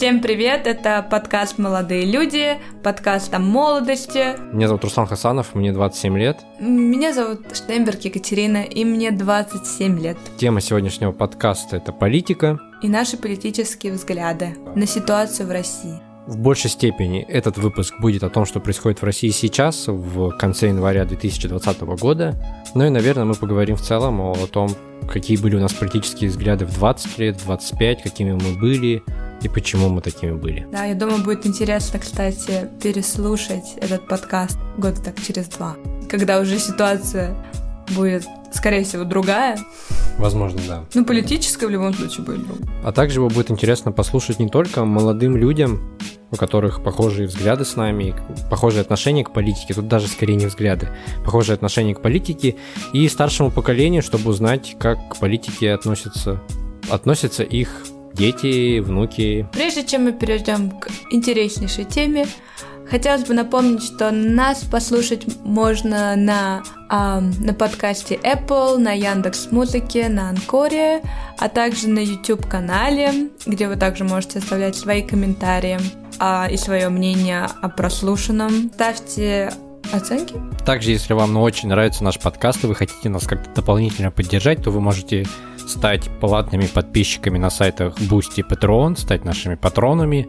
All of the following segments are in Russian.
Всем привет, это подкаст «Молодые люди», подкаст о молодости. Меня зовут Руслан Хасанов, мне 27 лет. Меня зовут Штемберг Екатерина, и мне 27 лет. Тема сегодняшнего подкаста – это политика. И наши политические взгляды на ситуацию в России. В большей степени этот выпуск будет о том, что происходит в России сейчас, в конце января 2020 года. Ну и, наверное, мы поговорим в целом о том, какие были у нас политические взгляды в 20 лет, в 25, какими мы были, и почему мы такими были. Да, я думаю, будет интересно, кстати, переслушать этот подкаст года так через два, когда уже ситуация будет, скорее всего, другая. Возможно, да. Ну, политическая в любом случае будет другая. А также его будет интересно послушать не только молодым людям, у которых похожие взгляды с нами, похожие отношения к политике, тут даже скорее не взгляды, похожие отношения к политике, и старшему поколению, чтобы узнать, как к политике относятся, относятся их дети, внуки. Прежде чем мы перейдем к интереснейшей теме, хотелось бы напомнить, что нас послушать можно на, э, на подкасте Apple, на Яндекс Музыке, на Анкоре, а также на YouTube канале, где вы также можете оставлять свои комментарии э, и свое мнение о прослушанном. Ставьте оценки. Также, если вам ну, очень нравится наш подкаст, и вы хотите нас как-то дополнительно поддержать, то вы можете стать платными подписчиками на сайтах Boosty и Patreon, стать нашими патронами.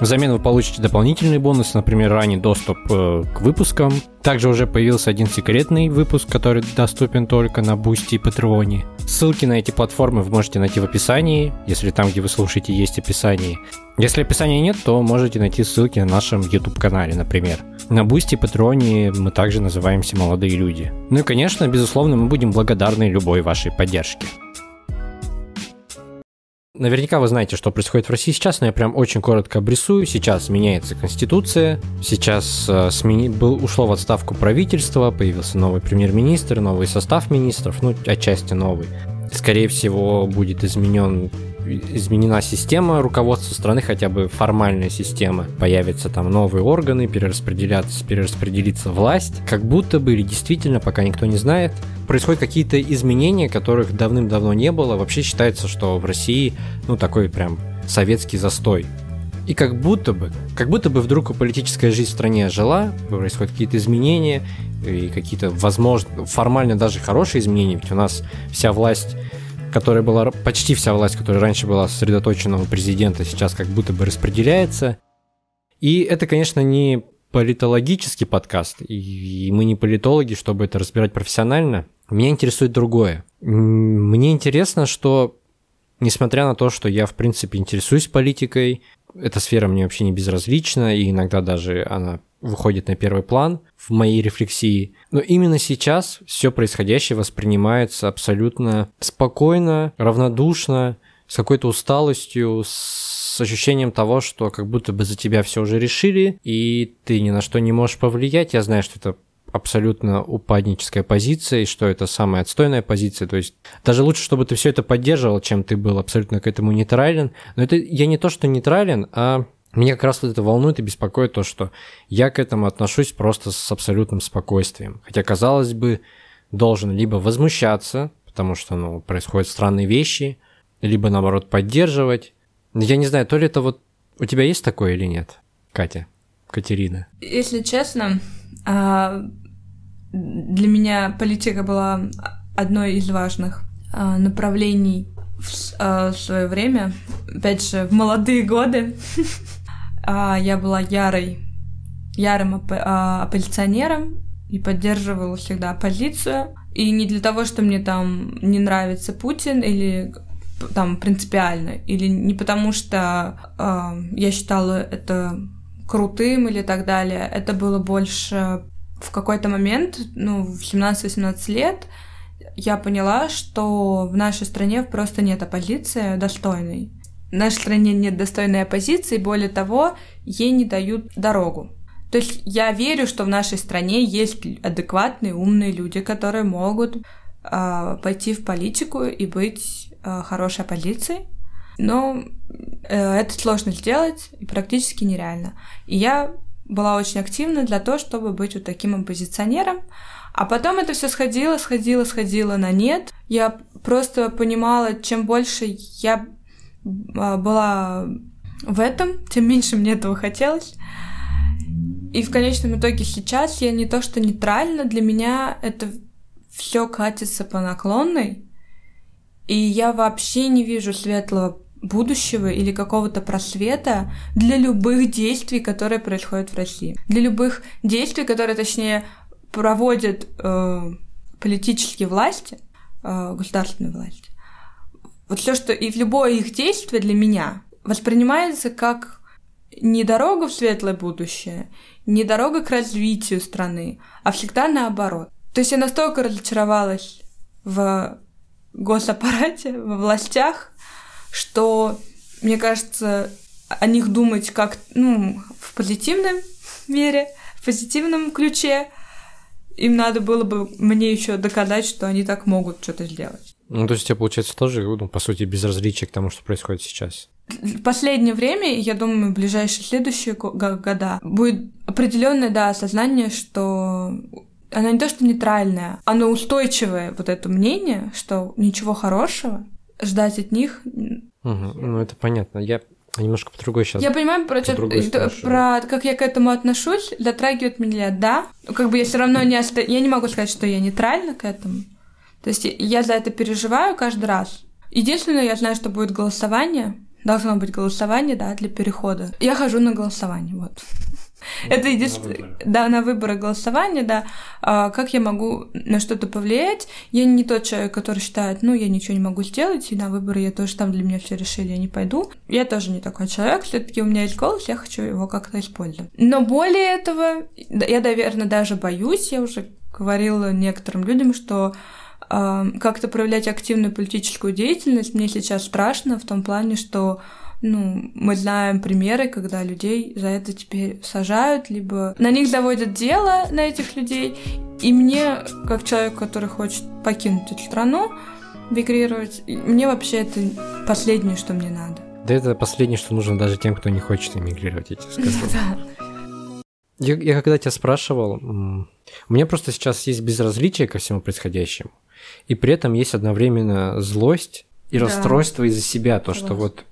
Взамен вы получите дополнительные бонусы, например, ранний доступ э, к выпускам. Также уже появился один секретный выпуск, который доступен только на Boosty и Patreon. Ссылки на эти платформы вы можете найти в описании, если там, где вы слушаете, есть описание. Если описания нет, то можете найти ссылки на нашем YouTube-канале, например. На Boosty и Patreon мы также называемся «Молодые люди». Ну и, конечно, безусловно, мы будем благодарны любой вашей поддержке. Наверняка вы знаете, что происходит в России сейчас, но я прям очень коротко обрисую. Сейчас меняется конституция, сейчас э, смени... был, ушло в отставку правительство, появился новый премьер-министр, новый состав министров, ну, отчасти новый. Скорее всего, будет изменен изменена система руководства страны, хотя бы формальная система. Появятся там новые органы, перераспределяться, перераспределится власть. Как будто бы, или действительно, пока никто не знает, происходят какие-то изменения, которых давным-давно не было. Вообще считается, что в России, ну, такой прям советский застой. И как будто бы, как будто бы вдруг политическая жизнь в стране жила, происходят какие-то изменения, и какие-то, возможно, формально даже хорошие изменения, ведь у нас вся власть которая была почти вся власть, которая раньше была сосредоточена у президента, сейчас как будто бы распределяется. И это, конечно, не политологический подкаст, и мы не политологи, чтобы это разбирать профессионально. Меня интересует другое. Мне интересно, что, несмотря на то, что я, в принципе, интересуюсь политикой, эта сфера мне вообще не безразлична, и иногда даже она выходит на первый план в моей рефлексии. Но именно сейчас все происходящее воспринимается абсолютно спокойно, равнодушно, с какой-то усталостью, с ощущением того, что как будто бы за тебя все уже решили, и ты ни на что не можешь повлиять. Я знаю, что это абсолютно упадническая позиция, и что это самая отстойная позиция. То есть даже лучше, чтобы ты все это поддерживал, чем ты был абсолютно к этому нейтрален. Но это я не то, что нейтрален, а меня как раз вот это волнует и беспокоит то, что я к этому отношусь просто с абсолютным спокойствием. Хотя, казалось бы, должен либо возмущаться, потому что, ну, происходят странные вещи, либо, наоборот, поддерживать. Я не знаю, то ли это вот... У тебя есть такое или нет, Катя? Катерина? Если честно, а, для меня политика была одной из важных а, направлений в, а, свое время, опять же, в молодые годы. Я была ярой, ярым оп оппозиционером и поддерживала всегда оппозицию. И не для того, что мне там не нравится Путин или там принципиально, или не потому что э, я считала это крутым или так далее. Это было больше в какой-то момент, ну, в 17-18 лет, я поняла, что в нашей стране просто нет оппозиции достойной. Нашей стране нет достойной оппозиции, более того, ей не дают дорогу. То есть я верю, что в нашей стране есть адекватные, умные люди, которые могут э, пойти в политику и быть э, хорошей оппозицией, но э, это сложно сделать и практически нереально. И я была очень активна для того, чтобы быть вот таким оппозиционером. А потом это все сходило, сходило, сходило на нет. Я просто понимала, чем больше я была в этом, тем меньше мне этого хотелось. И в конечном итоге сейчас я не то что нейтрально, для меня это все катится по наклонной, и я вообще не вижу светлого будущего или какого-то просвета для любых действий, которые происходят в России. Для любых действий, которые, точнее, проводят э, политические власти, э, государственные власти. Вот все, что и в любое их действие для меня воспринимается как не дорога в светлое будущее, не дорога к развитию страны, а всегда наоборот. То есть я настолько разочаровалась в госаппарате, во властях, что, мне кажется, о них думать как, ну, в позитивном мере, в позитивном ключе, им надо было бы мне еще доказать, что они так могут что-то сделать. Ну, то есть тебе, получается, тоже, ну, по сути, безразличие к тому, что происходит сейчас? В последнее время, я думаю, в ближайшие следующие года будет определенное, да, осознание, что оно не то, что нейтральное, оно устойчивое, вот это мнение, что ничего хорошего ждать от них. Угу, ну, это понятно. Я немножко по другой сейчас. Я понимаю, про, что, про как я к этому отношусь, затрагивает меня, да. Как бы я все равно не оста... Я не могу сказать, что я нейтральна к этому. То есть я за это переживаю каждый раз. Единственное, я знаю, что будет голосование. Должно быть голосование, да, для перехода. Я хожу на голосование, вот. Это единственное... Да, на выборы голосования, да. А как я могу на что-то повлиять? Я не тот человек, который считает, ну, я ничего не могу сделать, и на выборы я тоже там для меня все решили, я не пойду. Я тоже не такой человек, все таки у меня есть голос, я хочу его как-то использовать. Но более этого, я, наверное, даже боюсь, я уже говорила некоторым людям, что как-то проявлять активную политическую деятельность мне сейчас страшно в том плане, что ну, мы знаем примеры, когда людей за это теперь сажают, либо на них заводят дело на этих людей. И мне, как человек, который хочет покинуть эту страну, мигрировать, мне вообще это последнее, что мне надо. Да это последнее, что нужно даже тем, кто не хочет эмигрировать, я тебе скажу. Я, я когда тебя спрашивал, у меня просто сейчас есть безразличие ко всему происходящему, и при этом есть одновременно злость и да. расстройство из-за себя, то, что вот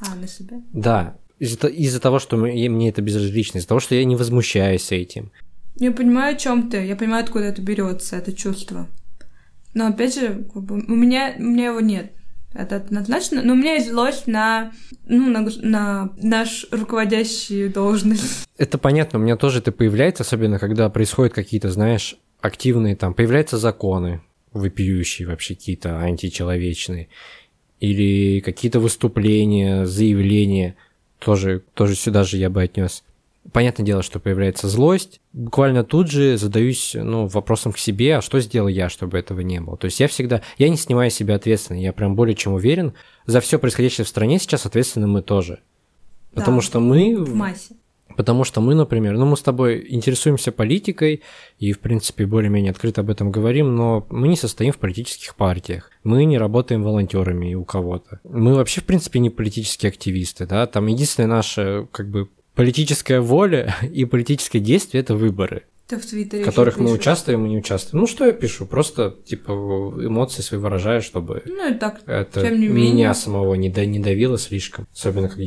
а, на себя? Да. Из-за, из того, что мне это безразлично, из-за того, что я не возмущаюсь этим. Я понимаю, о чем ты. Я понимаю, откуда это берется, это чувство. Но опять же, у меня у меня его нет. Это однозначно. Но у меня есть злость на, ну, на, на наш руководящую должность. Это понятно, у меня тоже это появляется, особенно когда происходят какие-то, знаешь, активные там, появляются законы, вопиющие вообще какие-то античеловечные или какие-то выступления, заявления, тоже, тоже сюда же я бы отнес. Понятное дело, что появляется злость. Буквально тут же задаюсь ну, вопросом к себе, а что сделал я, чтобы этого не было. То есть я всегда, я не снимаю себя ответственность, я прям более чем уверен, за все происходящее в стране сейчас ответственны мы тоже. Потому да, что мы... В массе. Потому что мы, например, ну мы с тобой интересуемся политикой и, в принципе, более-менее открыто об этом говорим, но мы не состоим в политических партиях, мы не работаем волонтерами у кого-то. Мы вообще, в принципе, не политические активисты, да, там единственная наша, как бы, политическая воля и политическое действие – это выборы. Ты в Твиттере в которых мы участвуем и не участвуем. Ну, что я пишу? Просто, типа, эмоции свои выражаю, чтобы ну, и так, это не меня менее. самого не, до, не давило слишком. Особенно когда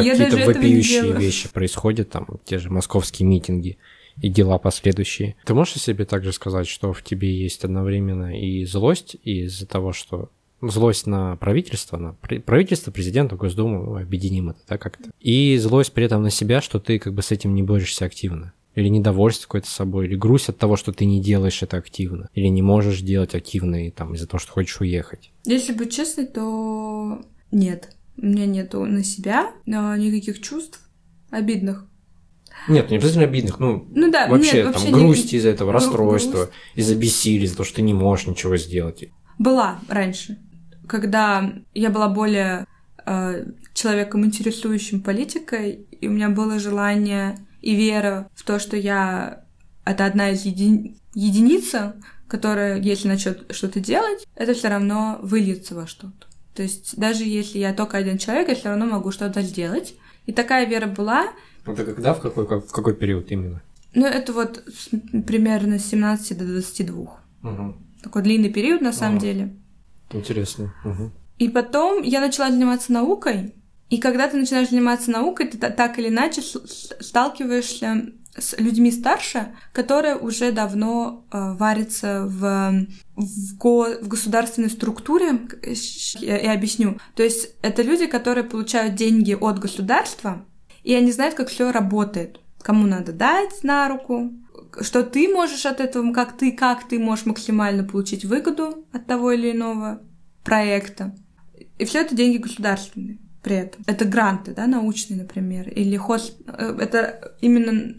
я какие-то вопиющие вещи происходят, там, те же московские митинги и дела последующие. Ты можешь себе также сказать, что в тебе есть одновременно и злость из-за того, что злость на правительство, на правительство, президента, Госдуму, объединим это, да, как-то. И злость при этом на себя, что ты как бы с этим не борешься активно или недовольство какое-то собой, или грусть от того, что ты не делаешь это активно, или не можешь делать активно там, из-за того, что хочешь уехать? Если быть честной, то нет. У меня нету на себя никаких чувств обидных. Нет, не обязательно обидных, ну, ну да, вообще, нет, там, грусть не... из-за этого, расстройства, из-за бессилия, из-за того, что ты не можешь ничего сделать. Была раньше, когда я была более э, человеком, интересующим политикой, и у меня было желание и вера в то, что я это одна из еди... единица, которая, если начнет что-то делать, это все равно выльется во что-то. То есть даже если я только один человек, я все равно могу что-то сделать. И такая вера была. Это когда, в какой, в какой период именно? Ну, это вот примерно с 17 до 22. Угу. Такой длинный период, на самом ага. деле. Интересно. Угу. И потом я начала заниматься наукой, И когда ты начинаешь заниматься наукой, ты так или иначе сталкиваешься с людьми старше, которые уже давно э, варятся в, в, го, в государственной структуре. Я, я объясню. То есть это люди, которые получают деньги от государства, и они знают, как все работает. Кому надо дать на руку, что ты можешь от этого, как ты, как ты можешь максимально получить выгоду от того или иного проекта. И все это деньги государственные при этом. Это гранты, да, научные, например, или хост... Э, это именно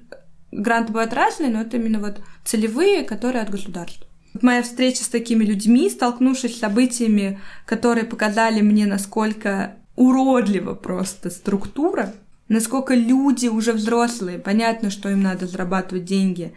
гранты бывают разные, но это именно вот целевые, которые от государства. Моя встреча с такими людьми, столкнувшись с событиями, которые показали мне, насколько уродлива просто структура, насколько люди уже взрослые, понятно, что им надо зарабатывать деньги,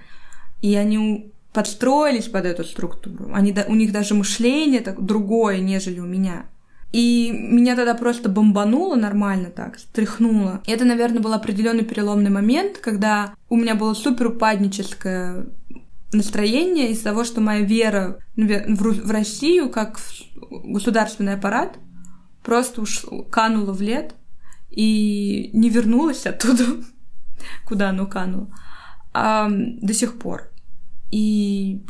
и они подстроились под эту структуру. Они, у них даже мышление так другое, нежели у меня. И меня тогда просто бомбануло нормально так, стряхнуло. И это, наверное, был определенный переломный момент, когда у меня было супер упадническое настроение из-за того, что моя вера в Россию как в государственный аппарат просто уж канула в лет и не вернулась оттуда, куда оно кануло, а, до сих пор. И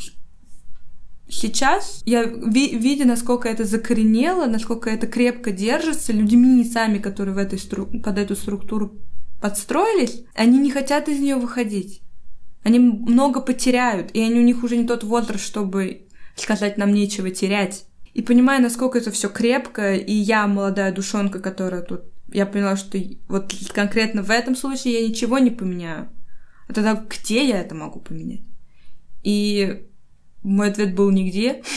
Сейчас я, ви, видя, насколько это закоренело, насколько это крепко держится, людьми сами, которые в этой стру... под эту структуру подстроились, они не хотят из нее выходить. Они много потеряют, и они, у них уже не тот возраст, чтобы сказать нам нечего терять. И понимая, насколько это все крепко, и я, молодая душонка, которая тут, я поняла, что вот конкретно в этом случае я ничего не поменяю. А тогда где я это могу поменять? И мой ответ был нигде.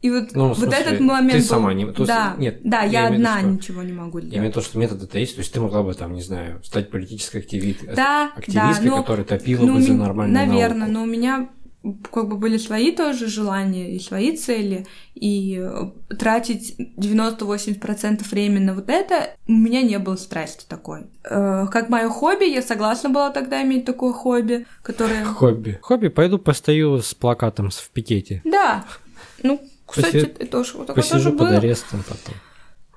И вот, ну, вот смысле, этот момент ты был... сама не... То да, нет, да, я, я одна что... ничего не могу делать. Я имею в виду, что метод это есть, то есть ты могла бы там, не знаю, стать политической активист... да, активисткой, да, но, которая топила ну, бы за нормальную Наверное, науку. но у меня как бы были свои тоже желания и свои цели, и э, тратить 90-80% времени на вот это у меня не было страсти такой. Э, как мое хобби, я согласна была тогда иметь такое хобби, которое... Хобби. Хобби, пойду постою с плакатом в пикете. Да. Ну, кстати, Поси... это тоже, такое Посижу тоже под было. арестом потом.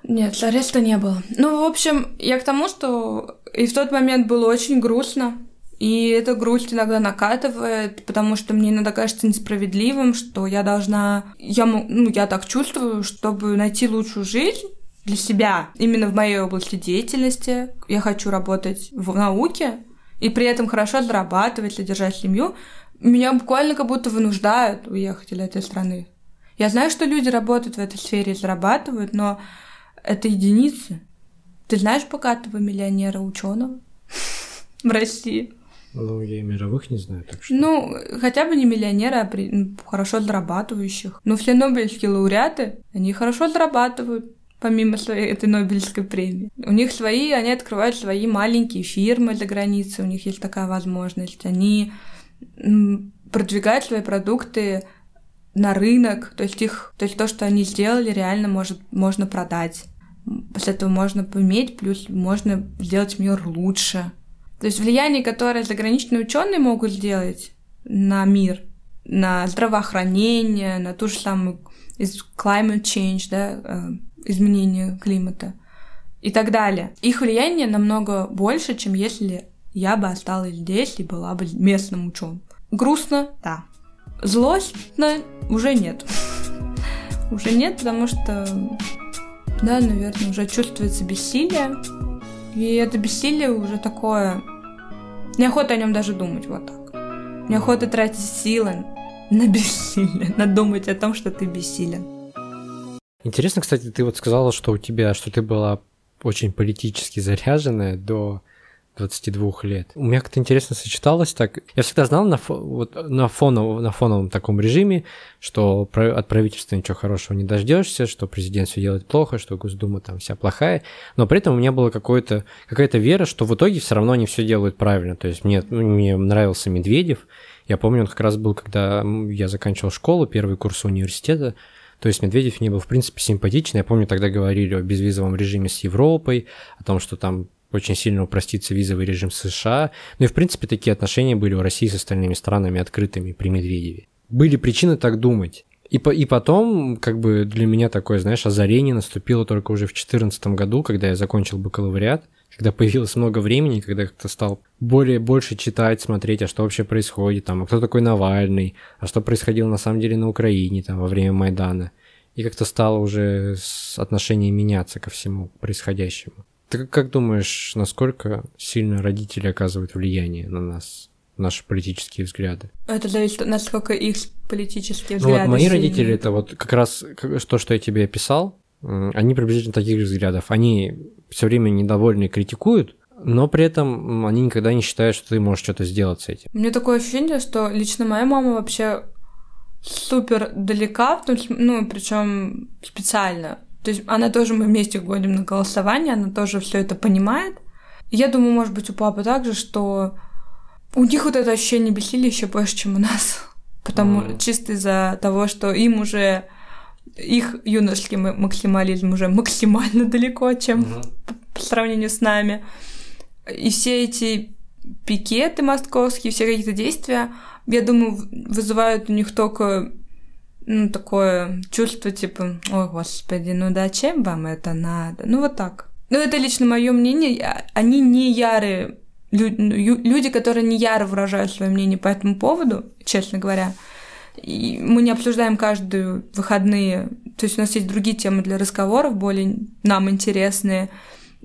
Нет, ареста не было. Ну, в общем, я к тому, что и в тот момент было очень грустно, и эта грусть иногда накатывает, потому что мне иногда кажется несправедливым, что я должна... Я, ну, я так чувствую, чтобы найти лучшую жизнь для себя, именно в моей области деятельности. Я хочу работать в науке и при этом хорошо зарабатывать, содержать семью. Меня буквально как будто вынуждают уехать из этой страны. Я знаю, что люди работают в этой сфере и зарабатывают, но это единицы. Ты знаешь богатого миллионера ученого в России? Ну, я и мировых не знаю, так что... Ну, хотя бы не миллионеры, а при... Хорошо зарабатывающих. Но все нобелевские лауреаты, они хорошо зарабатывают помимо своей этой Нобелевской премии. У них свои, они открывают свои маленькие фирмы за границей, у них есть такая возможность. Они продвигают свои продукты на рынок, то есть их, то есть то, что они сделали, реально может, можно продать. После этого можно поиметь, плюс можно сделать мир лучше. То есть влияние, которое заграничные ученые могут сделать на мир, на здравоохранение, на ту же самую climate change, да, э, изменение климата и так далее. Их влияние намного больше, чем если я бы осталась здесь и была бы местным ученым. Грустно, да. Злостно уже нет. Уже нет, потому что, да, наверное, уже чувствуется бессилие. И это бессилие уже такое Неохота о нем даже думать вот так. Неохота тратить силы на бессилие, на думать о том, что ты бессилен. Интересно, кстати, ты вот сказала, что у тебя, что ты была очень политически заряженная до 22 лет. У меня как-то интересно сочеталось так. Я всегда знал на, фо, вот, на, фоновом, на фоновом таком режиме, что от правительства ничего хорошего не дождешься, что президент все делает плохо, что Госдума там вся плохая. Но при этом у меня была какая-то вера, что в итоге все равно они все делают правильно. То есть мне, мне нравился Медведев. Я помню, он как раз был, когда я заканчивал школу, первый курс университета. То есть Медведев мне был, в принципе, симпатичный. Я помню, тогда говорили о безвизовом режиме с Европой, о том, что там очень сильно упростится визовый режим США. Ну и, в принципе, такие отношения были у России с остальными странами открытыми при Медведеве. Были причины так думать. И, по, и потом, как бы для меня такое, знаешь, озарение наступило только уже в 2014 году, когда я закончил бакалавриат, когда появилось много времени, когда как-то стал более, больше читать, смотреть, а что вообще происходит, там, а кто такой Навальный, а что происходило на самом деле на Украине, там, во время Майдана. И как-то стало уже отношение меняться ко всему происходящему. Ты как думаешь, насколько сильно родители оказывают влияние на нас, наши политические взгляды? Это зависит, насколько их политические взгляды. Ну вот мои сильные. родители, это вот как раз то, что я тебе описал, они приблизительно таких взглядов. Они все время недовольны и критикуют, но при этом они никогда не считают, что ты можешь что-то сделать с этим. У меня такое ощущение, что лично моя мама вообще супер далека, ну, причем специально. То есть она тоже, мы вместе ходим на голосование, она тоже все это понимает. Я думаю, может быть, у папы также, что у них вот это ощущение бессилия еще больше, чем у нас. Потому mm. чисто из-за того, что им уже их юношеский максимализм уже максимально далеко, чем mm-hmm. по, по сравнению с нами. И все эти пикеты московские, все какие-то действия, я думаю, вызывают у них только ну, такое чувство, типа, ой, господи, ну да, чем вам это надо? Ну, вот так. Ну, это лично мое мнение. Они не ярые люди, которые не яро выражают свое мнение по этому поводу, честно говоря. И мы не обсуждаем каждые выходные. То есть у нас есть другие темы для разговоров, более нам интересные.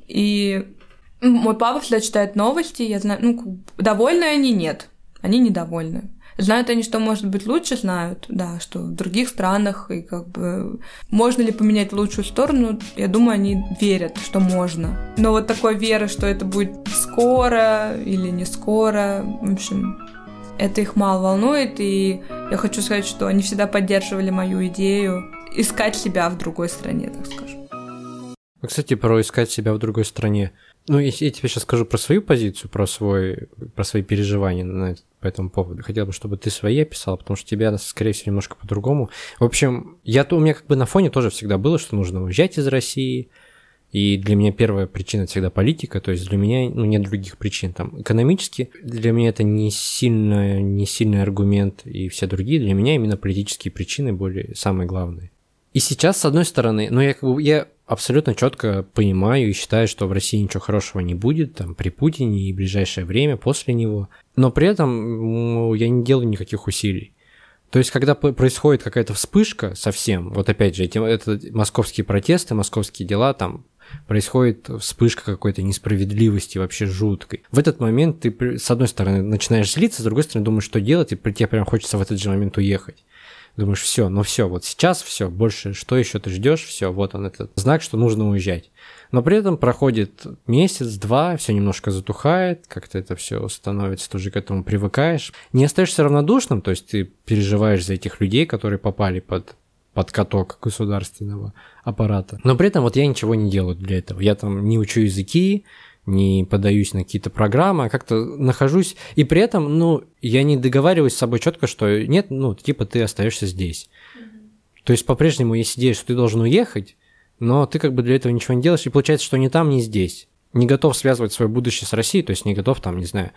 И мой папа всегда читает новости, я знаю, ну, довольны они, нет. Они недовольны. Знают они, что может быть лучше, знают, да, что в других странах, и как бы можно ли поменять лучшую сторону, я думаю, они верят, что можно. Но вот такой веры, что это будет скоро или не скоро, в общем, это их мало волнует, и я хочу сказать, что они всегда поддерживали мою идею искать себя в другой стране, так скажем. Кстати, про искать себя в другой стране. Ну, если я тебе сейчас скажу про свою позицию, про, свой, про свои переживания на, по этому поводу. Хотел бы, чтобы ты свои описал, потому что тебя, скорее всего, немножко по-другому. В общем, я у меня как бы на фоне тоже всегда было, что нужно уезжать из России. И для меня первая причина всегда политика, то есть для меня ну, нет других причин. Там, экономически для меня это не, сильно, не сильный аргумент, и все другие. Для меня именно политические причины более самые главные. И сейчас, с одной стороны, ну я я абсолютно четко понимаю и считаю, что в России ничего хорошего не будет там при Путине и в ближайшее время после него. Но при этом я не делаю никаких усилий. То есть, когда происходит какая-то вспышка совсем, вот опять же, эти, это московские протесты, московские дела, там происходит вспышка какой-то несправедливости вообще жуткой. В этот момент ты, с одной стороны, начинаешь злиться, с другой стороны, думаешь, что делать, и тебе прям хочется в этот же момент уехать. Думаешь, все, ну все, вот сейчас все, больше что еще ты ждешь, все, вот он этот знак, что нужно уезжать. Но при этом проходит месяц, два, все немножко затухает, как-то это все становится, ты уже к этому привыкаешь. Не остаешься равнодушным, то есть ты переживаешь за этих людей, которые попали под под каток государственного аппарата. Но при этом вот я ничего не делаю для этого. Я там не учу языки, не подаюсь на какие-то программы, а как-то нахожусь. И при этом, ну, я не договариваюсь с собой четко, что нет, ну, типа ты остаешься здесь. Mm-hmm. То есть по-прежнему есть идея, что ты должен уехать, но ты как бы для этого ничего не делаешь, и получается, что ни там, ни здесь. Не готов связывать свое будущее с Россией, то есть не готов там, не знаю,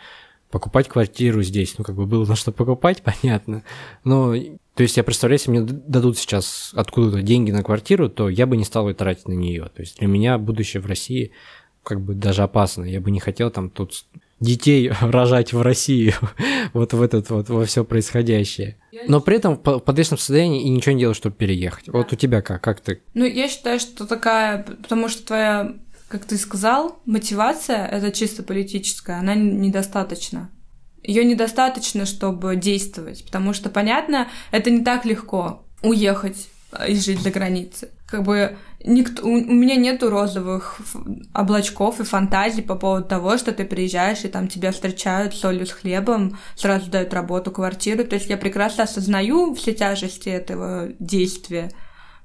покупать квартиру здесь. Ну, как бы было на что покупать, понятно. Но, то есть я представляю, если мне дадут сейчас откуда-то деньги на квартиру, то я бы не стал тратить на нее. То есть для меня будущее в России как бы даже опасно. Я бы не хотел там тут детей рожать в России, вот в этот вот, во все происходящее. Но при этом в подвешенном состоянии и ничего не делал, чтобы переехать. Да. Вот у тебя как? Как ты? Ну, я считаю, что такая, потому что твоя, как ты сказал, мотивация, это чисто политическая, она недостаточна. Ее недостаточно, чтобы действовать, потому что, понятно, это не так легко уехать и жить за границей. Как бы никто, у, у меня нету розовых облачков и фантазий по поводу того, что ты приезжаешь, и там тебя встречают солью с хлебом, сразу дают работу, квартиру. То есть я прекрасно осознаю все тяжести этого действия,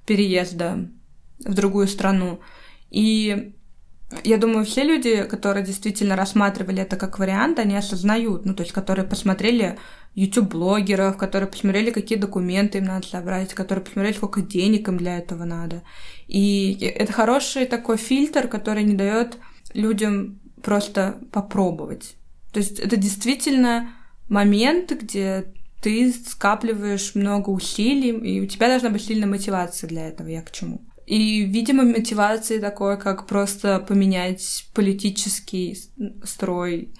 переезда в другую страну. И я думаю, все люди, которые действительно рассматривали это как вариант, они осознают, ну, то есть, которые посмотрели YouTube-блогеров, которые посмотрели, какие документы им надо собрать, которые посмотрели, сколько денег им для этого надо. И это хороший такой фильтр, который не дает людям просто попробовать. То есть это действительно момент, где ты скапливаешь много усилий, и у тебя должна быть сильная мотивация для этого, я к чему. И, видимо, мотивации такой, как просто поменять политический строй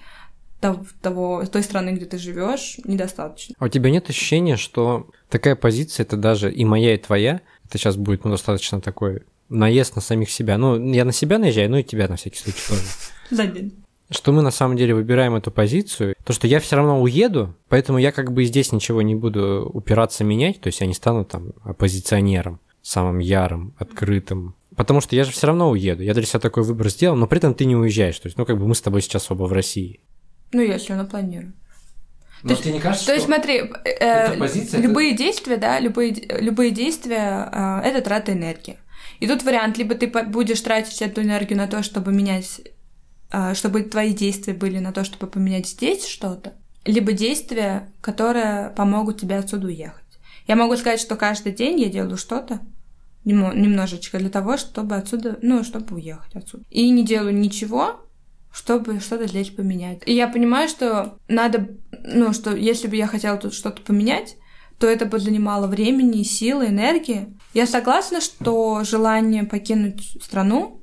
того, той страны, где ты живешь, недостаточно. А у тебя нет ощущения, что такая позиция, это даже и моя, и твоя, это сейчас будет ну, достаточно такой наезд на самих себя. Ну, я на себя наезжаю, ну и тебя на всякий случай тоже. За день что мы на самом деле выбираем эту позицию, то что я все равно уеду, поэтому я как бы здесь ничего не буду упираться менять, то есть я не стану там оппозиционером, самым ярым, открытым. Потому что я же все равно уеду. Я для себя такой выбор сделал, но при этом ты не уезжаешь. То есть, ну, как бы мы с тобой сейчас оба в России. Ну, если она планирует. Но то тебе не кажется, То есть, смотри, э, позиция, любые это... действия, да, любые, любые действия э, это трата энергии. И тут вариант, либо ты будешь тратить эту энергию на то, чтобы менять, э, чтобы твои действия были на то, чтобы поменять здесь что-то, либо действия, которые помогут тебе отсюда уехать. Я могу сказать, что каждый день я делаю что-то, немножечко для того, чтобы отсюда, ну, чтобы уехать отсюда. И не делаю ничего, чтобы что-то здесь поменять. И я понимаю, что надо, ну, что если бы я хотела тут что-то поменять, то это бы занимало времени, силы, энергии. Я согласна, что желание покинуть страну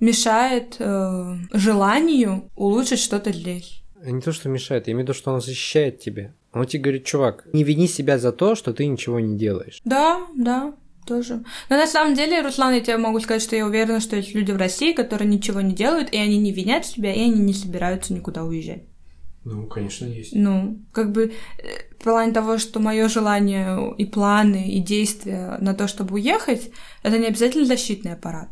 мешает э, желанию улучшить что-то здесь. Не то, что мешает, я имею в виду, что оно защищает тебя. Оно тебе говорит, чувак, не вини себя за то, что ты ничего не делаешь. Да, да тоже. Но на самом деле, Руслан, я тебе могу сказать, что я уверена, что есть люди в России, которые ничего не делают, и они не винят себя, и они не собираются никуда уезжать. Ну, конечно, есть. Ну, как бы в плане того, что мое желание и планы, и действия на то, чтобы уехать, это не обязательно защитный аппарат,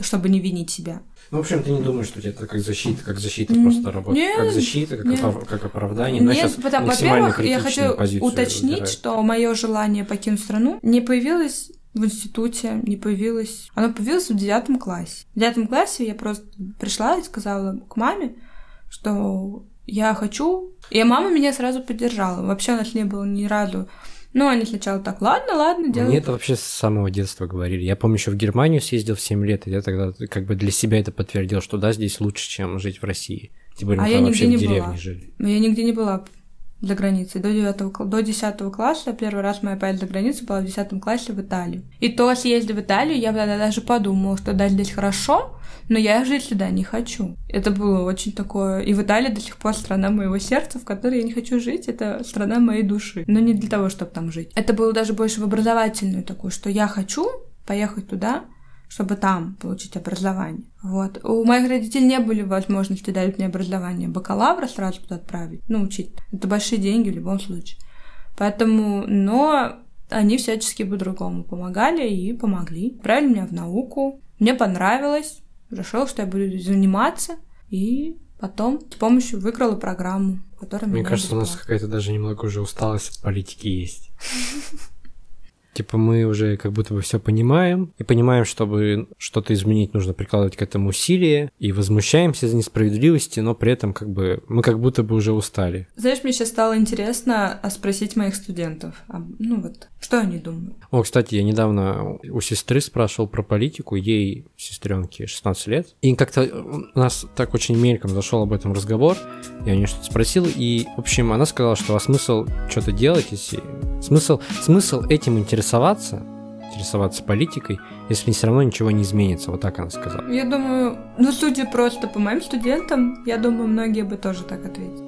чтобы не винить себя. Ну, в общем, ты не думаешь, что это как защита, как защита просто работает, нет, как защита, как, нет. как оправдание. Но нет, потому, во-первых, я хочу уточнить, выбираю. что мое желание покинуть страну не появилось в институте, не появилось. Оно появилось в девятом классе. В девятом классе я просто пришла и сказала к маме, что я хочу. И мама меня сразу поддержала. Вообще у нас не было ни разу ну, они сначала так, ладно, ладно, делают. Мне это вообще с самого детства говорили. Я помню, еще в Германию съездил в 7 лет, и я тогда как бы для себя это подтвердил, что да, здесь лучше, чем жить в России. Тем более, а мы я вообще в деревне была. жили. Я нигде не была за границей. До, 9, до 10 класса первый раз моя поездка за границу была в 10 классе в Италию. И то, съездив в Италию, я тогда даже подумала, что да, здесь хорошо, но я жить сюда не хочу. Это было очень такое... И в Италии до сих пор страна моего сердца, в которой я не хочу жить, это страна моей души. Но не для того, чтобы там жить. Это было даже больше в образовательную такую, что я хочу поехать туда, чтобы там получить образование. Вот. У моих родителей не были возможности дать мне образование бакалавра сразу туда отправить, ну, учить. Это большие деньги в любом случае. Поэтому, но они всячески по-другому помогали и помогли. Отправили меня в науку. Мне понравилось. Решил, что я буду заниматься. И потом с помощью выиграла программу, которая Мне кажется, у нас какая-то даже немного уже усталость от политики есть. Типа мы уже как будто бы все понимаем, и понимаем, чтобы что-то изменить, нужно прикладывать к этому усилия, и возмущаемся за несправедливости, но при этом как бы мы как будто бы уже устали. Знаешь, мне сейчас стало интересно а спросить моих студентов, а, ну вот, что они думают. О, кстати, я недавно у сестры спрашивал про политику, ей, сестренке, 16 лет, и как-то у нас так очень мельком зашел об этом разговор, я у нее что-то спросил, и, в общем, она сказала, что а смысл что-то делать, если... Смысл, смысл этим интересоваться, интересоваться политикой, если все равно ничего не изменится. Вот так она сказала. Я думаю, ну, судя просто по моим студентам, я думаю, многие бы тоже так ответили.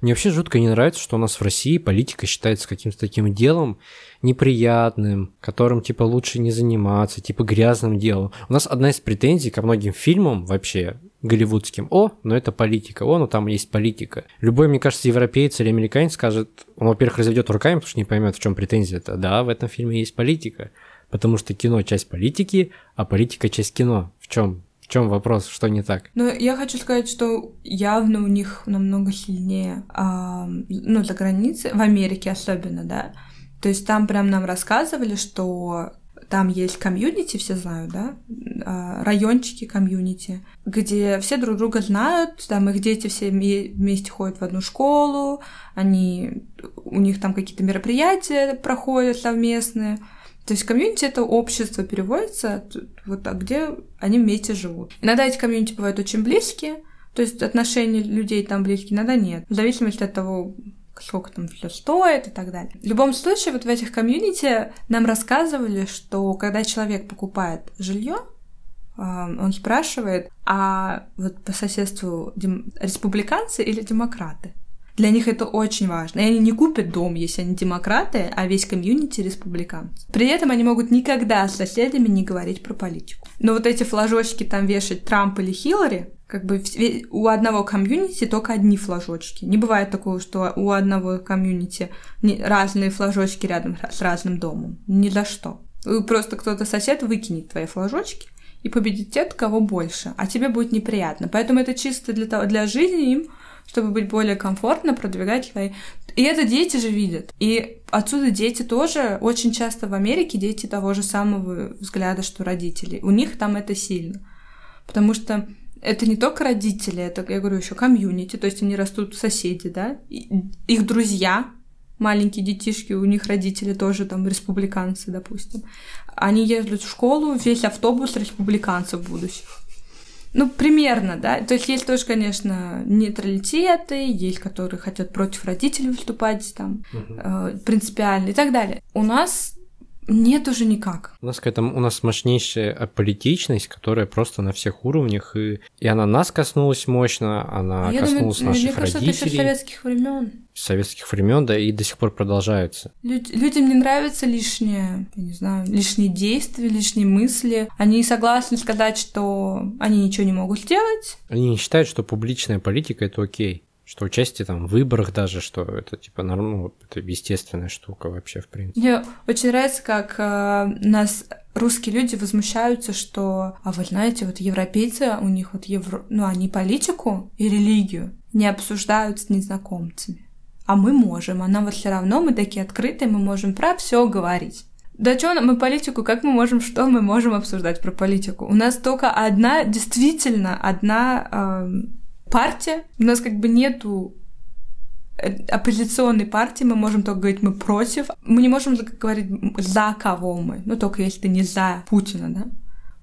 Мне вообще жутко не нравится, что у нас в России политика считается каким-то таким делом неприятным, которым, типа, лучше не заниматься, типа, грязным делом. У нас одна из претензий ко многим фильмам вообще голливудским. О, но это политика. О, ну там есть политика. Любой, мне кажется, европеец или американец скажет, он, во-первых, разведет руками, потому что не поймет, в чем претензия. Это да, в этом фильме есть политика. Потому что кино часть политики, а политика часть кино. В чем в чем вопрос, что не так? Ну, я хочу сказать, что явно у них намного сильнее, а, ну, за границей, в Америке особенно, да. То есть там прям нам рассказывали, что там есть комьюнити, все знают, да, а, райончики комьюнити, где все друг друга знают, там их дети все вместе ходят в одну школу, они, у них там какие-то мероприятия проходят совместные, то есть комьюнити это общество переводится, вот так, где они вместе живут. Иногда эти комьюнити бывают очень близкие, то есть отношения людей там близкие, иногда нет. В зависимости от того, сколько там все стоит и так далее. В любом случае, вот в этих комьюнити нам рассказывали, что когда человек покупает жилье, он спрашивает, а вот по соседству дем... республиканцы или демократы? Для них это очень важно. И они не купят дом, если они демократы, а весь комьюнити республиканцы. При этом они могут никогда с соседями не говорить про политику. Но вот эти флажочки там вешать Трамп или Хиллари, как бы у одного комьюнити только одни флажочки. Не бывает такого, что у одного комьюнити разные флажочки рядом с разным домом. Ни за что. Просто кто-то сосед выкинет твои флажочки, и победит те, кого больше, а тебе будет неприятно. Поэтому это чисто для, того, для жизни им, чтобы быть более комфортно, продвигать свои... И это дети же видят. И отсюда дети тоже, очень часто в Америке дети того же самого взгляда, что родители. У них там это сильно. Потому что это не только родители, это, я говорю, еще комьюнити, то есть они растут соседи, да, их друзья, маленькие детишки, у них родители тоже там республиканцы, допустим. Они ездят в школу, весь автобус республиканцев будущих. Ну, примерно, да. То есть есть тоже, конечно, нейтралитеты, есть, которые хотят против родителей выступать, там, угу. э, принципиально и так далее. У нас нет уже никак. У нас какая-то у нас мощнейшая аполитичность, которая просто на всех уровнях, и, и она нас коснулась мощно, она Я коснулась думаю, наших мне кажется, родителей. Это еще советских времен. Советских времен, да, и до сих пор продолжаются. Люд, людям не нравится лишнее, я не знаю, лишние действия, лишние мысли. Они согласны сказать, что они ничего не могут сделать. Они не считают, что публичная политика это окей что участие там в выборах даже, что это типа ну, это естественная штука вообще в принципе. Мне очень нравится, как э, нас русские люди возмущаются, что, а вы знаете, вот европейцы, у них вот евро, ну они политику и религию не обсуждают с незнакомцами, а мы можем, а нам вот все равно мы такие открытые, мы можем про все говорить. Да что мы политику, как мы можем, что мы можем обсуждать про политику? У нас только одна, действительно, одна э, партия. У нас как бы нету э, оппозиционной партии, мы можем только говорить, мы против. Мы не можем говорить, за кого мы. Ну, только если не за Путина, да?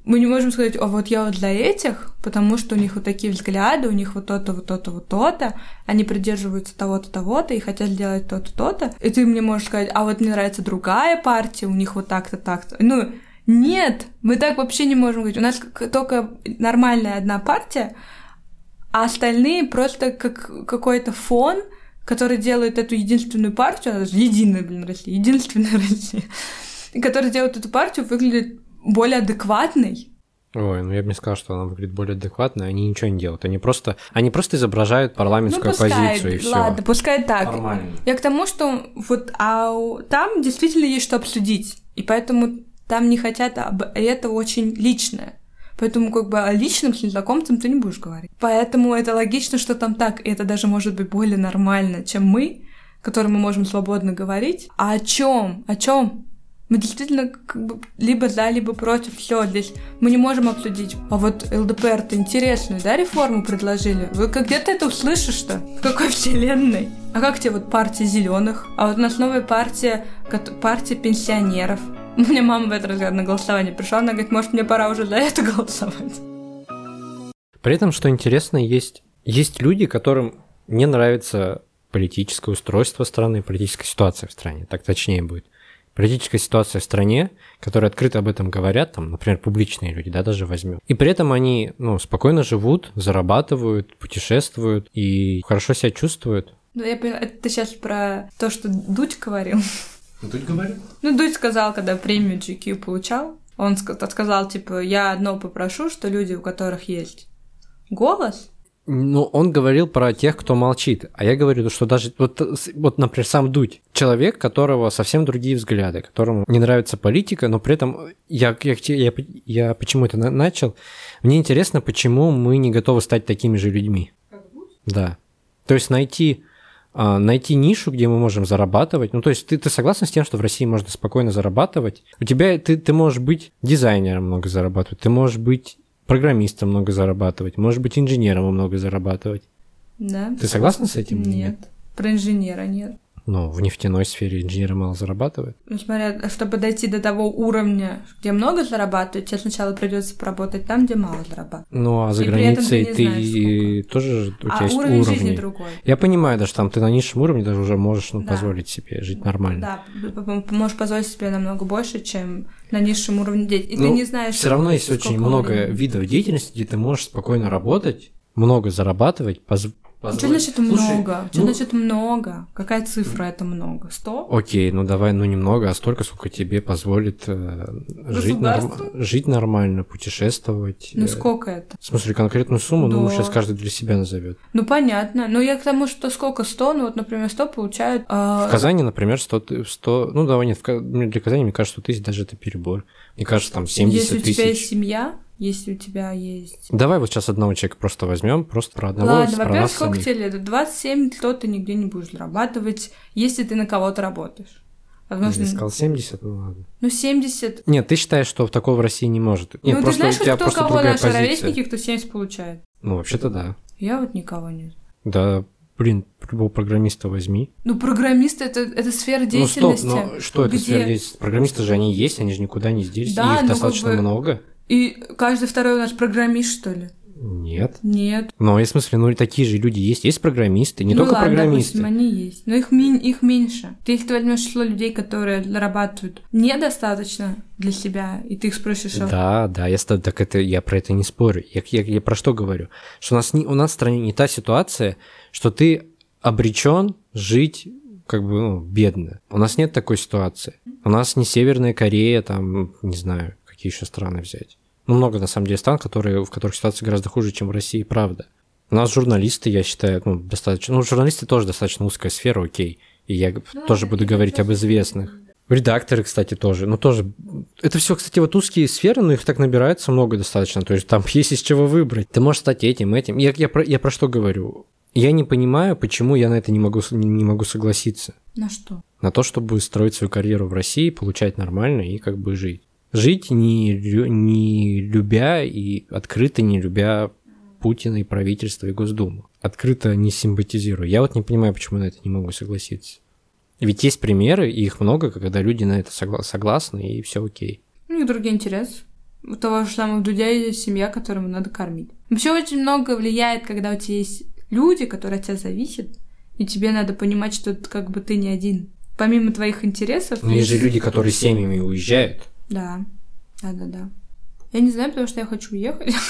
Мы не можем сказать, о, вот я вот за этих, потому что у них вот такие взгляды, у них вот то-то, вот то-то, вот то-то, они придерживаются того-то, того-то и хотят сделать то-то, то-то. И ты мне можешь сказать, а вот мне нравится другая партия, у них вот так-то, так-то. Ну, нет, мы так вообще не можем говорить. У нас только нормальная одна партия, а остальные просто как какой-то фон, который делает эту единственную партию, она же единая, блин, Россия, единственная Россия, который делает эту партию выглядит более адекватной. Ой, ну я бы не сказал, что она выглядит более адекватно, они ничего не делают. Они просто, они просто изображают парламентскую ну, пускай, оппозицию и все. Ладно, пускай так. Нормально. Я к тому, что вот а там действительно есть что обсудить. И поэтому там не хотят об это очень личное. Поэтому как бы о личном с незнакомцем ты не будешь говорить. Поэтому это логично, что там так, и это даже может быть более нормально, чем мы, которым мы можем свободно говорить. А о чем? О чем? Мы действительно как бы либо за, либо против. Все, здесь мы не можем обсудить. А вот ЛДПР-то интересную, да, реформу предложили? Вы как где-то это услышишь-то? В какой вселенной? А как тебе вот партия зеленых? А вот у нас новая партия, партия пенсионеров. У меня мама в этот раз на голосование пришла, она говорит, может, мне пора уже за это голосовать. При этом, что интересно, есть, есть люди, которым не нравится политическое устройство страны, политическая ситуация в стране, так точнее будет. Политическая ситуация в стране, которые открыто об этом говорят, там, например, публичные люди, да, даже возьмем. И при этом они, ну, спокойно живут, зарабатывают, путешествуют и хорошо себя чувствуют. Ну, я поняла, это ты сейчас про то, что Дудь говорил. Ну, Дудь говорил? Ну, Дудь сказал, когда премию GQ получал, он сказал, типа, я одно попрошу, что люди, у которых есть голос, ну, он говорил про тех, кто молчит. А я говорю, что даже, вот, вот, например, сам Дудь. Человек, которого совсем другие взгляды, которому не нравится политика, но при этом я, я, я, я почему это начал? Мне интересно, почему мы не готовы стать такими же людьми. Да. То есть найти найти нишу, где мы можем зарабатывать. Ну, то есть ты, ты согласна с тем, что в России можно спокойно зарабатывать? У тебя ты, ты можешь быть дизайнером много зарабатывать, ты можешь быть программистом много зарабатывать, можешь быть инженером много зарабатывать. Да. Ты согласна с этим? Нет. нет? Про инженера нет. Ну, в нефтяной сфере инженеры мало зарабатывают. Ну, смотря, чтобы дойти до того уровня, где много зарабатывают, тебе сначала придется поработать там, где мало зарабатывают. Ну, а за И границей ты ты, тоже у тебя а есть уровень уровни. жизни другой. Я понимаю, даже там ты на низшем уровне даже уже можешь ну, Да. позволить себе жить нормально. Да, можешь позволить себе намного больше, чем на низшем уровне деятельности. И ты Ну, не знаешь... Все равно есть очень много времени. видов деятельности, где ты можешь спокойно работать, много зарабатывать, поз- Что позволить- значит Слушай, много? Что ну, значит много? Какая цифра это много? Сто? Окей, ну давай, ну немного, а столько, сколько тебе позволит э, жить, норм- жить нормально, путешествовать. Ну э, сколько это? В смысле, конкретную сумму, ну, Да. сейчас каждый для себя назовет. Ну понятно. Но я к тому, что сколько? Сто? Ну вот, например, сто получают... а, В Казани, например, 100, ты- 100 ну давай нет, в для Казани, мне кажется, 100 тысяч даже это перебор. Мне кажется, там 70 Если у тебя есть тысяч. семья, если у тебя есть... Давай вот сейчас одного человека просто возьмем, просто про одного, Ладно, во-первых, сколько самих. тебе лет? 27, то ты нигде не будешь зарабатывать, если ты на кого-то работаешь. Возможно, Я сказал 70, ну ладно. ну 70. Нет, ты считаешь, что такого в России не может? Нет, ну ты знаешь, кто кого наши позиция. ровесники, кто 70 получает? Ну, вообще-то да. Я вот никого не знаю. Да, блин, любого программиста возьми. Ну, программисты это, это сфера Ну стоп, деятельности. но что это где- сфера деятельности? Программисты же они есть, они же никуда не сделись, Да, их ну, как достаточно бы- много. И каждый второй у нас программист, что ли? Нет. Нет. Но в смысле, ну и такие же люди есть. Есть программисты, не ну, только ладно, программисты. допустим, они есть. Но их, мин- их меньше. Ты, ты возьмешь число людей, которые зарабатывают недостаточно для себя, и ты их спросишь, а Да, да, я, так это, я про это не спорю. Я, я, я про что говорю? Что у нас, не, у нас в стране не та ситуация, что ты обречен жить как бы ну, бедно. У нас нет такой ситуации. У нас не Северная Корея, там, не знаю, какие еще страны взять. Ну, много, на самом деле, стран, которые, в которых ситуация гораздо хуже, чем в России, правда. У нас журналисты, я считаю, ну, достаточно... Ну, журналисты тоже достаточно узкая сфера, окей. И я тоже буду говорить об известных. Редакторы, кстати, тоже. Ну, тоже. Это все, кстати, вот узкие сферы, но их так набирается много достаточно. То есть там есть из чего выбрать. Ты можешь стать этим, этим. Я, я, про, я про что говорю? Я не понимаю, почему я на это не могу, не могу согласиться. на что? На то, чтобы строить свою карьеру в России, получать нормально и как бы жить. Жить не, не любя и открыто не любя Путина и правительство и Госдуму. Открыто не симпатизирую. Я вот не понимаю, почему на это не могу согласиться. Ведь есть примеры, и их много, когда люди на это согла- согласны, и все окей. У них другие интересы. У того же самого Дудя есть семья, которому надо кормить. Вообще очень много влияет, когда у тебя есть люди, которые от тебя зависят, и тебе надо понимать, что как бы ты не один. Помимо твоих интересов... Но есть же люди, которые семьями уезжают. Да, да-да-да. Я не знаю, потому что я хочу уехать.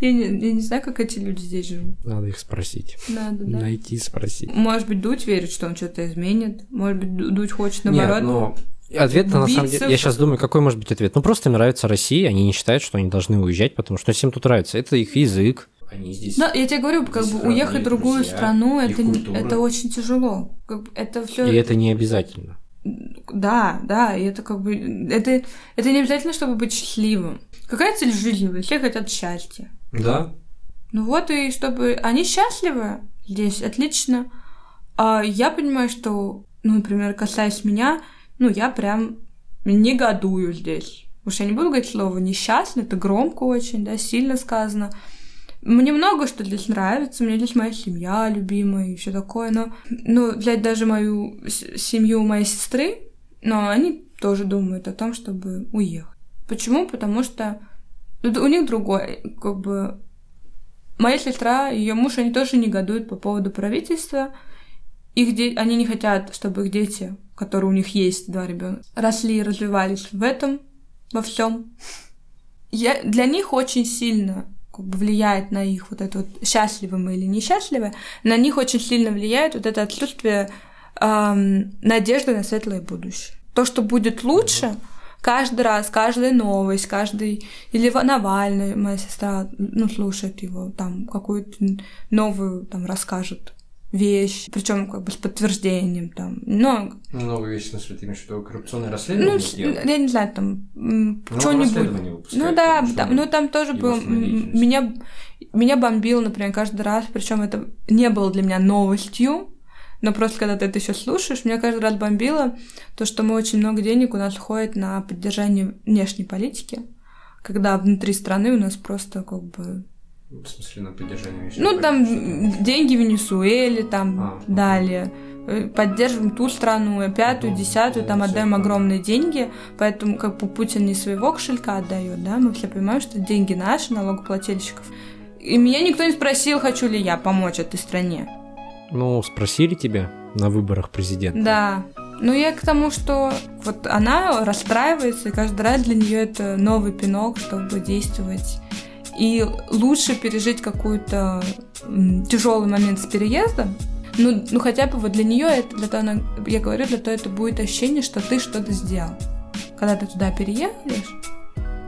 Я не, я не знаю, как эти люди здесь живут. Надо их спросить. Надо, да. Найти, спросить. Может быть, Дудь верит, что он что-то изменит. Может быть, Ду- Дудь хочет Нет, наоборот. но ответ на самом деле... Я сейчас думаю, какой может быть ответ. Ну, просто им нравится Россия, они не считают, что они должны уезжать, потому что всем тут нравится. Это их язык. Они здесь... Да, я тебе говорю, как бы уехать в другую друзья, страну, это, это очень тяжело. Как бы это все. И это не обязательно. Да, да, и это как бы. Это, это не обязательно, чтобы быть счастливым. Какая цель жизни? Все хотят счастья. Да. Ну вот и чтобы они счастливы здесь, отлично. А я понимаю, что, ну, например, касаясь меня, ну, я прям негодую здесь. Уж я не буду говорить слово несчастный, это громко очень, да, сильно сказано. Мне много что здесь нравится, мне здесь моя семья любимая и все такое, но, ну, взять даже мою семью моей сестры, но они тоже думают о том, чтобы уехать. Почему? Потому что у них другое, как бы Моя сестра, ее муж, они тоже негодуют по поводу правительства. Их де... Они не хотят, чтобы их дети, которые у них есть, два ребенка, росли и развивались в этом, во всем. Я... Для них очень сильно как бы, влияет на их вот это вот счастливы мы или несчастливы, на них очень сильно влияет вот это отсутствие эм, надежды на светлое будущее. То, что будет лучше, каждый раз, каждая новость, каждый... Или Ва- Навальный, моя сестра, ну, слушает его, там, какую-то новую, там, расскажет вещь, причем как бы с подтверждением, там, но, Ну, новые вещи, в смысле, ты имеешь в виду коррупционное ну, расследование? с- я не знаю, там, Ну, что-нибудь. выпускает, Ну да, там, ну там тоже был, меня, меня бомбило, например, каждый раз, причем это не было для меня новостью, но просто когда ты это еще слушаешь, меня каждый раз бомбило то, что мы очень много денег у нас уходит на поддержание внешней политики, когда внутри страны у нас просто как бы... В смысле, на поддержание вещей? Ну, там деньги Венесуэле там А, дали, э, поддерживаем ту страну, пятую, десятую, там отдаем огромные деньги, поэтому как бы Путин не своего кошелька отдает, да, мы все понимаем, что деньги наши, налогоплательщиков. И меня никто не спросил, хочу ли я помочь этой стране. Ну, спросили тебя на выборах президента? Да. Ну, я к тому, что вот она расстраивается, и каждый раз для нее это новый пинок, чтобы действовать и лучше пережить какой-то тяжелый момент с переездом, ну, ну хотя бы вот для нее это, для того, я говорю, для того это будет ощущение, что ты что-то сделал. Когда ты туда переедешь,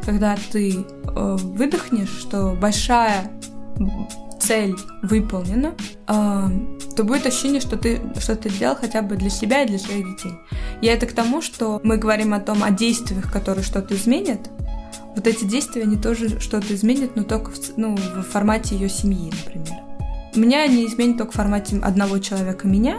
когда ты э, выдохнешь, что большая цель выполнена, э, то будет ощущение, что ты что-то сделал хотя бы для себя и для своих детей. Я это к тому, что мы говорим о том, о действиях, которые что-то изменят, вот эти действия, они тоже что-то изменят, но только в, ну, в формате ее семьи, например. Меня они изменят только в формате одного человека меня,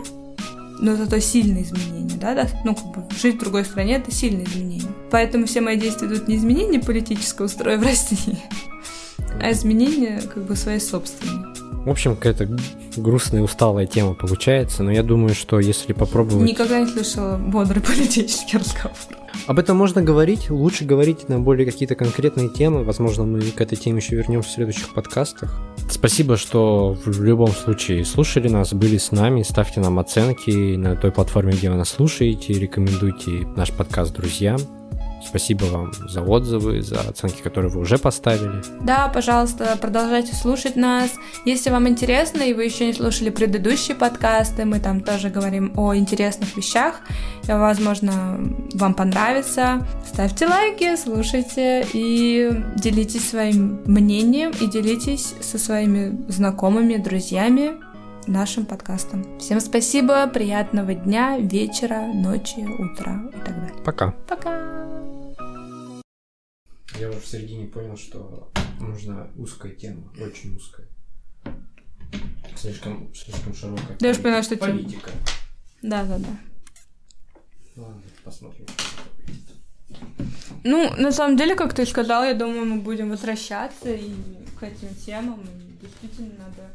но зато сильные изменения, да, да, ну, как бы жить в другой стране – это сильные изменения. Поэтому все мои действия идут не изменения политического строя в России, а изменения, как бы, своей собственной. В общем, какая-то грустная, усталая тема получается, но я думаю, что если попробовать... Никогда не слышала бодрый политический разговор. Об этом можно говорить, лучше говорить на более какие-то конкретные темы. Возможно, мы к этой теме еще вернемся в следующих подкастах. Спасибо, что в любом случае слушали нас, были с нами. Ставьте нам оценки на той платформе, где вы нас слушаете. Рекомендуйте наш подкаст друзьям. Спасибо вам за отзывы, за оценки, которые вы уже поставили. Да, пожалуйста, продолжайте слушать нас. Если вам интересно, и вы еще не слушали предыдущие подкасты, мы там тоже говорим о интересных вещах. Возможно, вам понравится. Ставьте лайки, слушайте и делитесь своим мнением и делитесь со своими знакомыми, друзьями нашим подкастом. Всем спасибо, приятного дня, вечера, ночи, утра и так далее. Пока. Пока. Я уже в середине понял, что нужна узкая тема, очень узкая. Слишком, слишком широкая. Да, я поняла, что политика. Да, да, да. Ладно, посмотрим. Ну, на самом деле, как ты сказал, я думаю, мы будем возвращаться и к этим темам. И действительно надо.